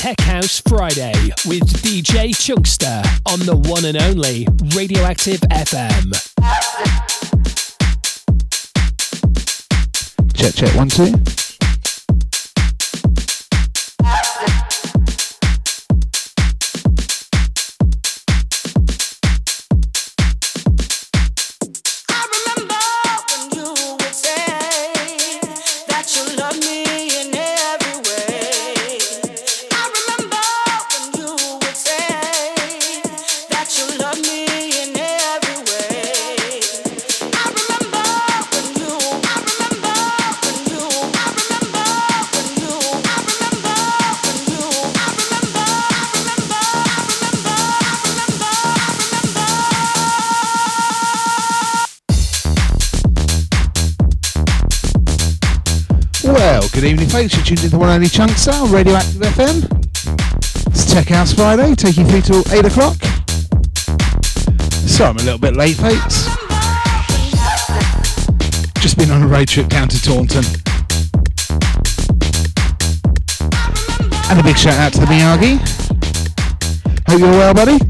Tech House Friday with DJ Chunkster on the one and only Radioactive FM. Check, check, one, two. Tuned in to one only Chunkster Radioactive FM. It's Tech House Friday, taking you through till 8 o'clock. So I'm a little bit late, folks. Just been on a road trip down to Taunton. And a big shout out to the Miyagi. Hope you're well, buddy.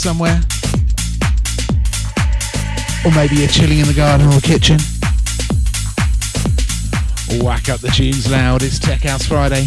Somewhere, or maybe you're chilling in the garden or the kitchen. Whack up the tunes loud, it's Tech House Friday.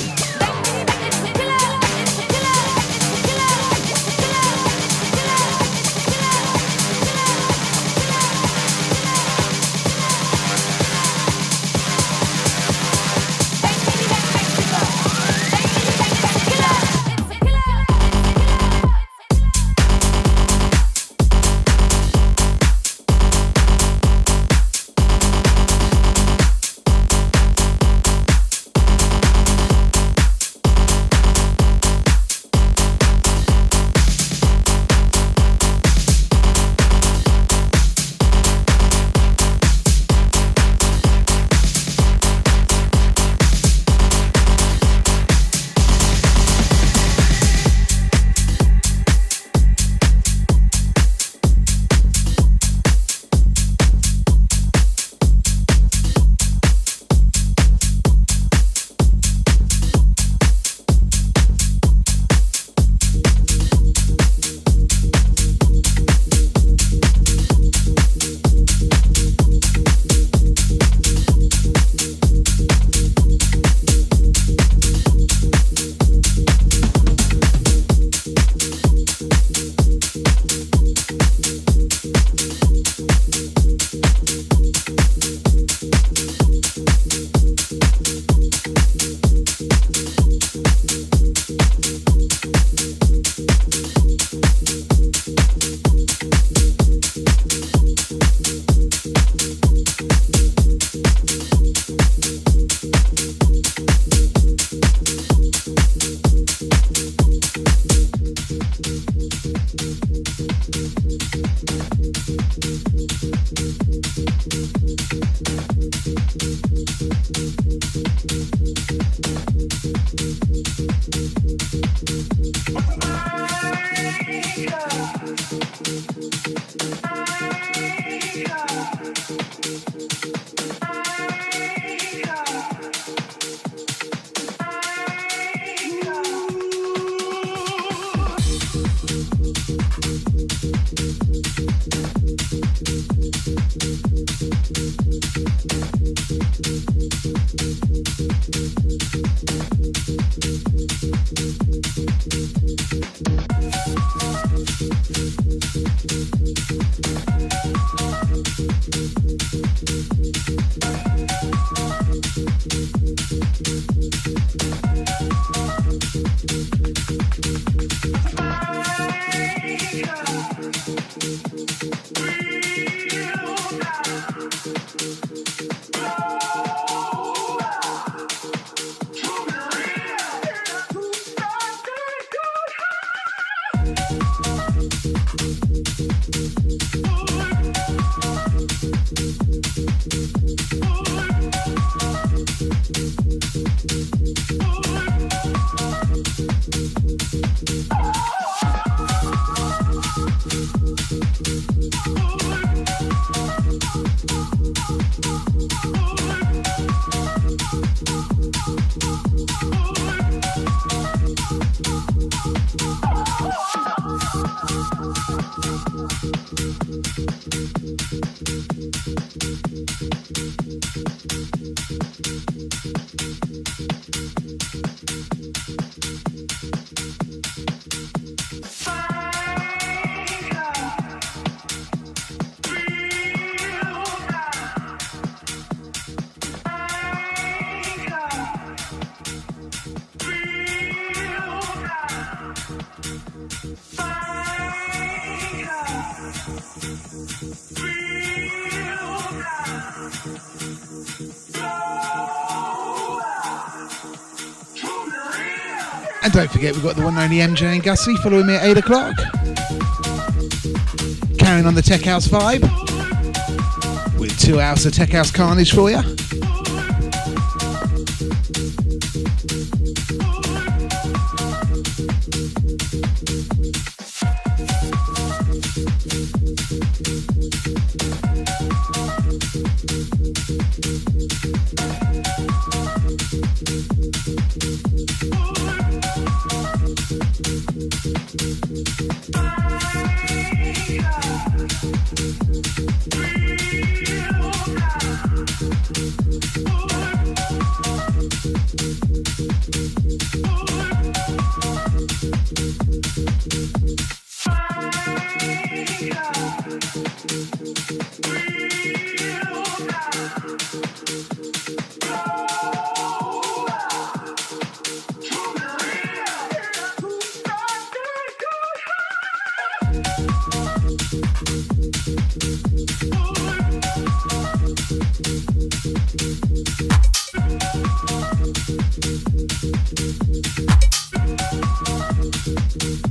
Don't forget, we've got the one and only MJ and Gussie following me at 8 o'clock. Carrying on the Tech House vibe with two hours of Tech House Carnage for you. thank you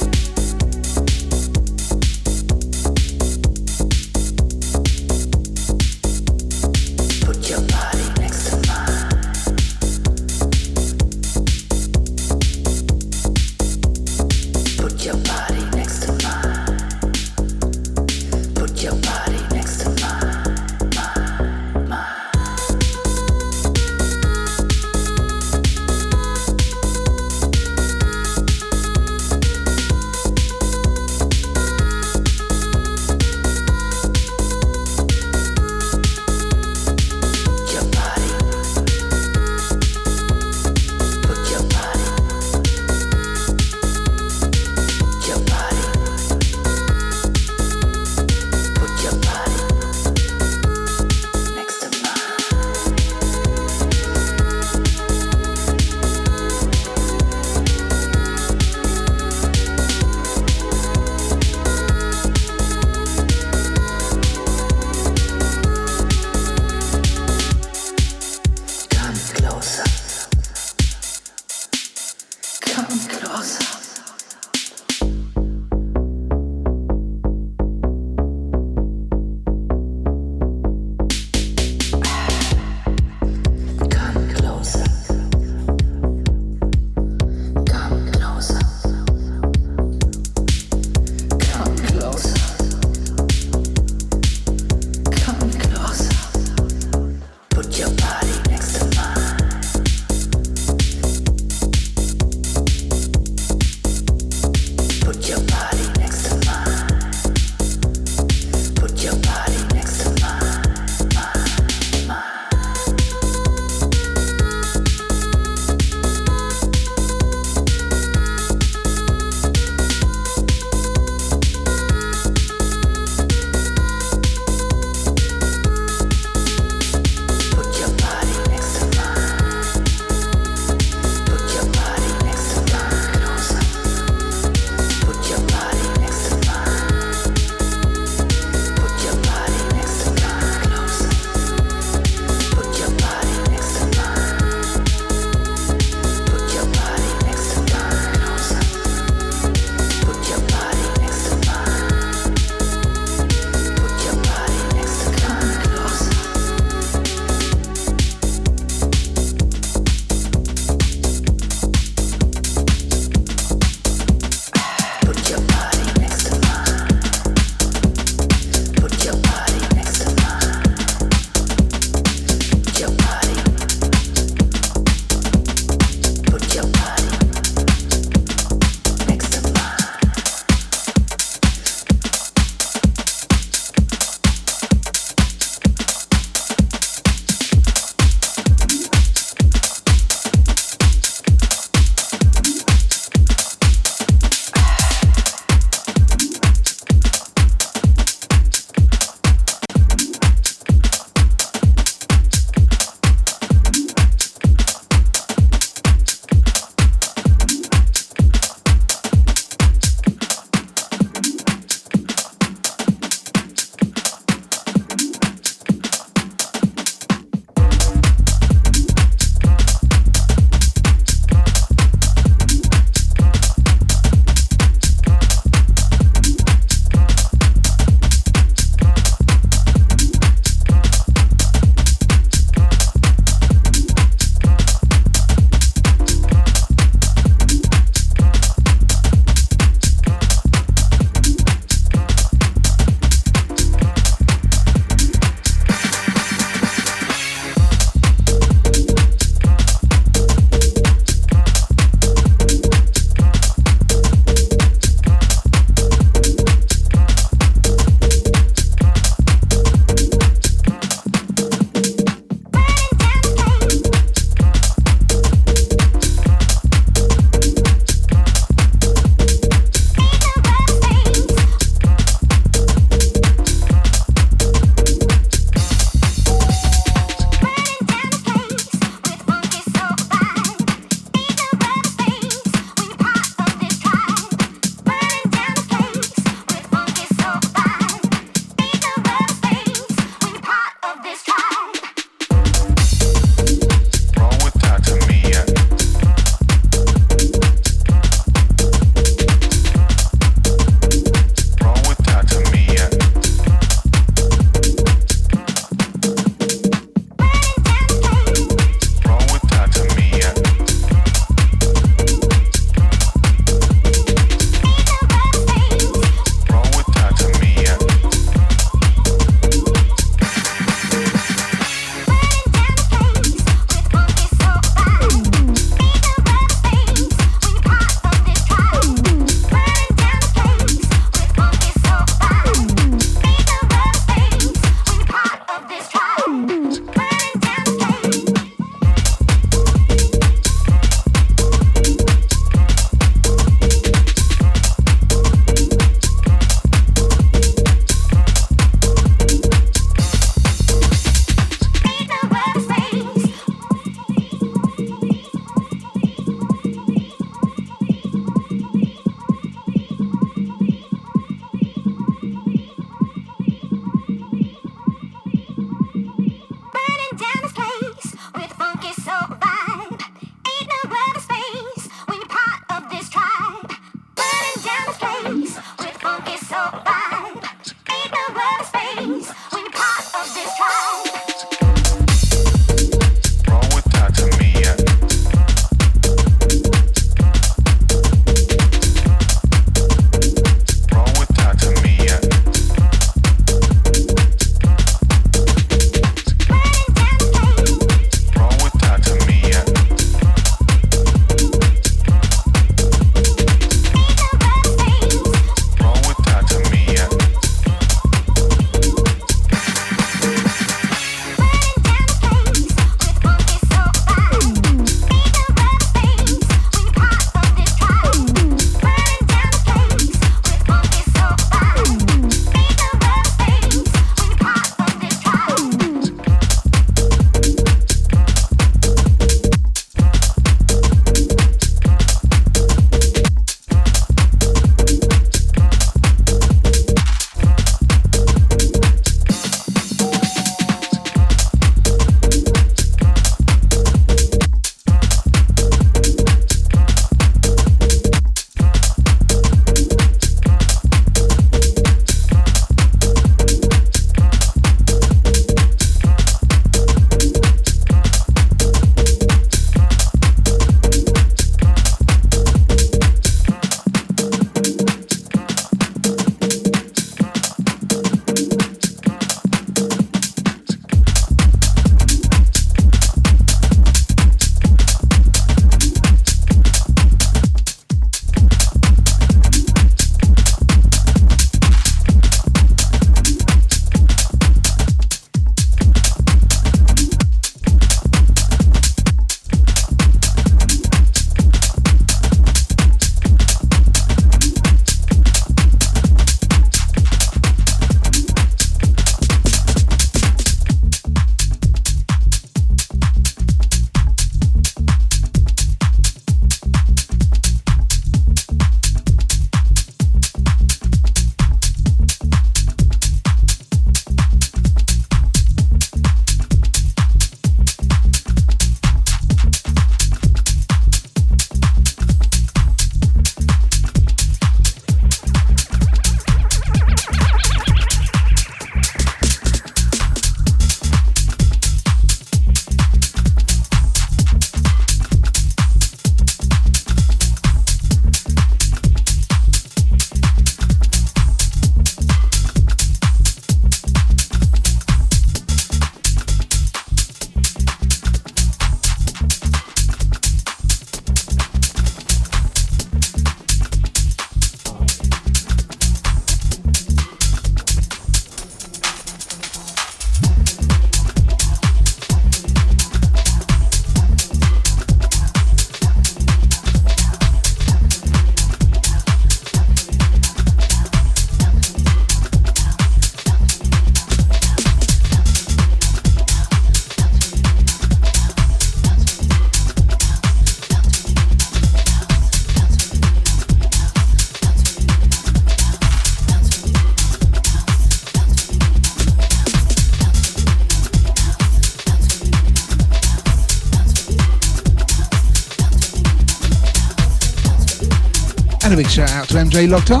shout out to MJ logged on.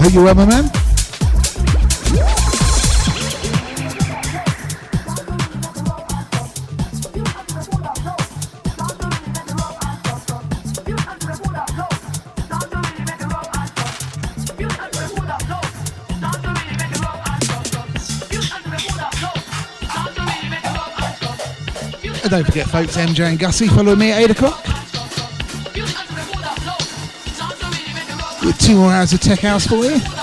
Hope you're well, my man. Don't forget, folks, MJ and Gussie follow me at 8 o'clock. Two more hours of tech house for you.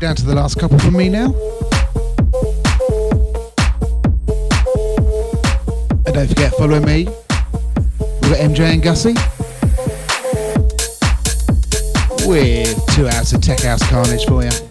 Down to the last couple from me now. And don't forget, follow me. We've got MJ and Gussie. With two hours of Tech House Carnage for you.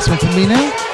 last one from me now.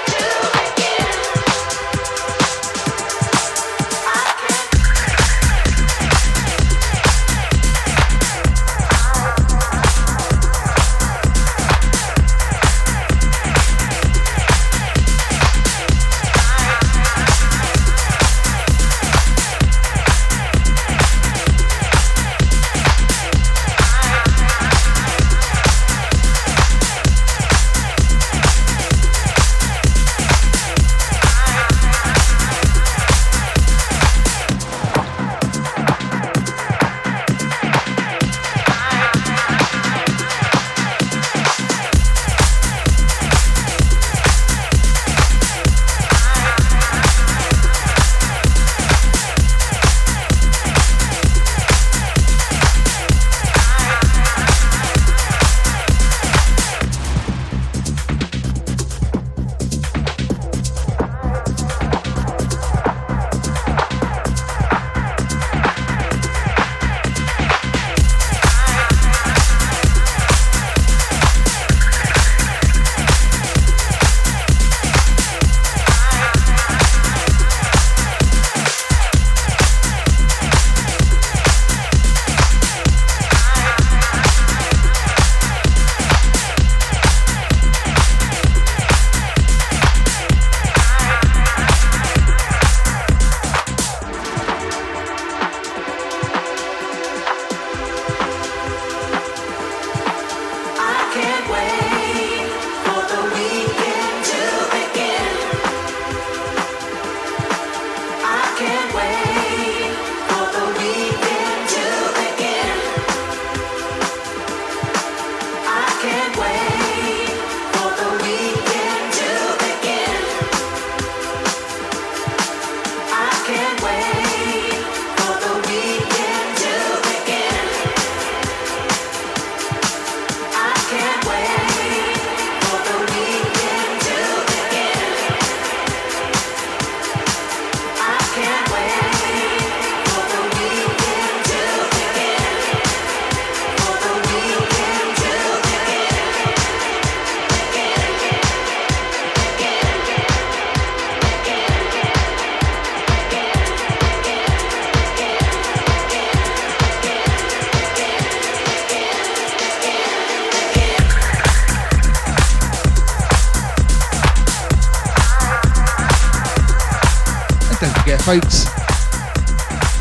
Folks,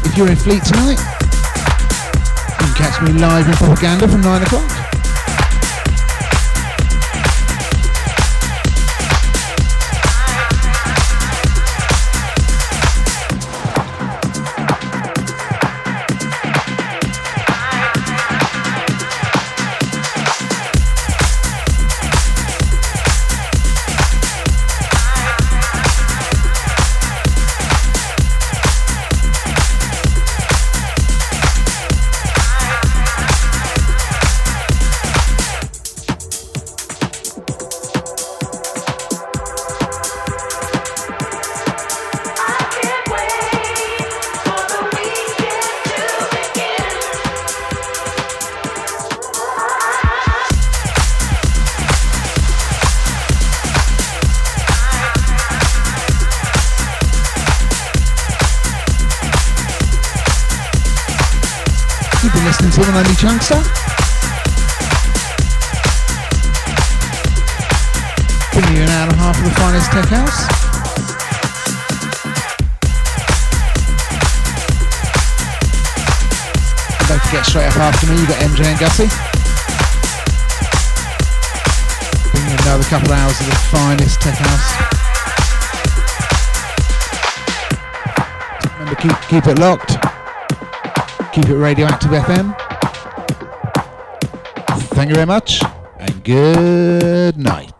if you're in Fleet tonight, you can catch me live in propaganda from 9 o'clock. Chunkster. Bringing you an hour and a half of the finest tech house. And don't forget, straight up after me, you've got MJ and Gussie. Bringing you another couple of hours of the finest tech house. Remember, keep, keep it locked. Keep it radioactive FM. Thank you very much and good night.